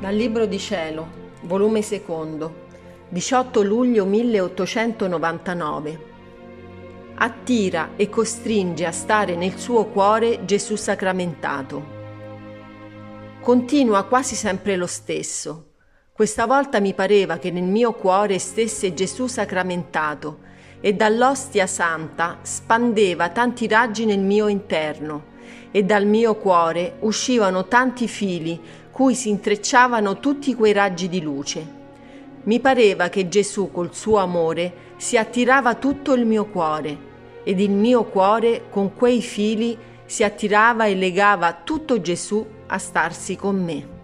Dal Libro di Cielo, volume secondo, 18 luglio 1899. Attira e costringe a stare nel suo cuore Gesù sacramentato. Continua quasi sempre lo stesso. Questa volta mi pareva che nel mio cuore stesse Gesù sacramentato e dall'ostia santa spandeva tanti raggi nel mio interno e dal mio cuore uscivano tanti fili cui si intrecciavano tutti quei raggi di luce. Mi pareva che Gesù col suo amore si attirava tutto il mio cuore ed il mio cuore con quei fili si attirava e legava tutto Gesù a starsi con me.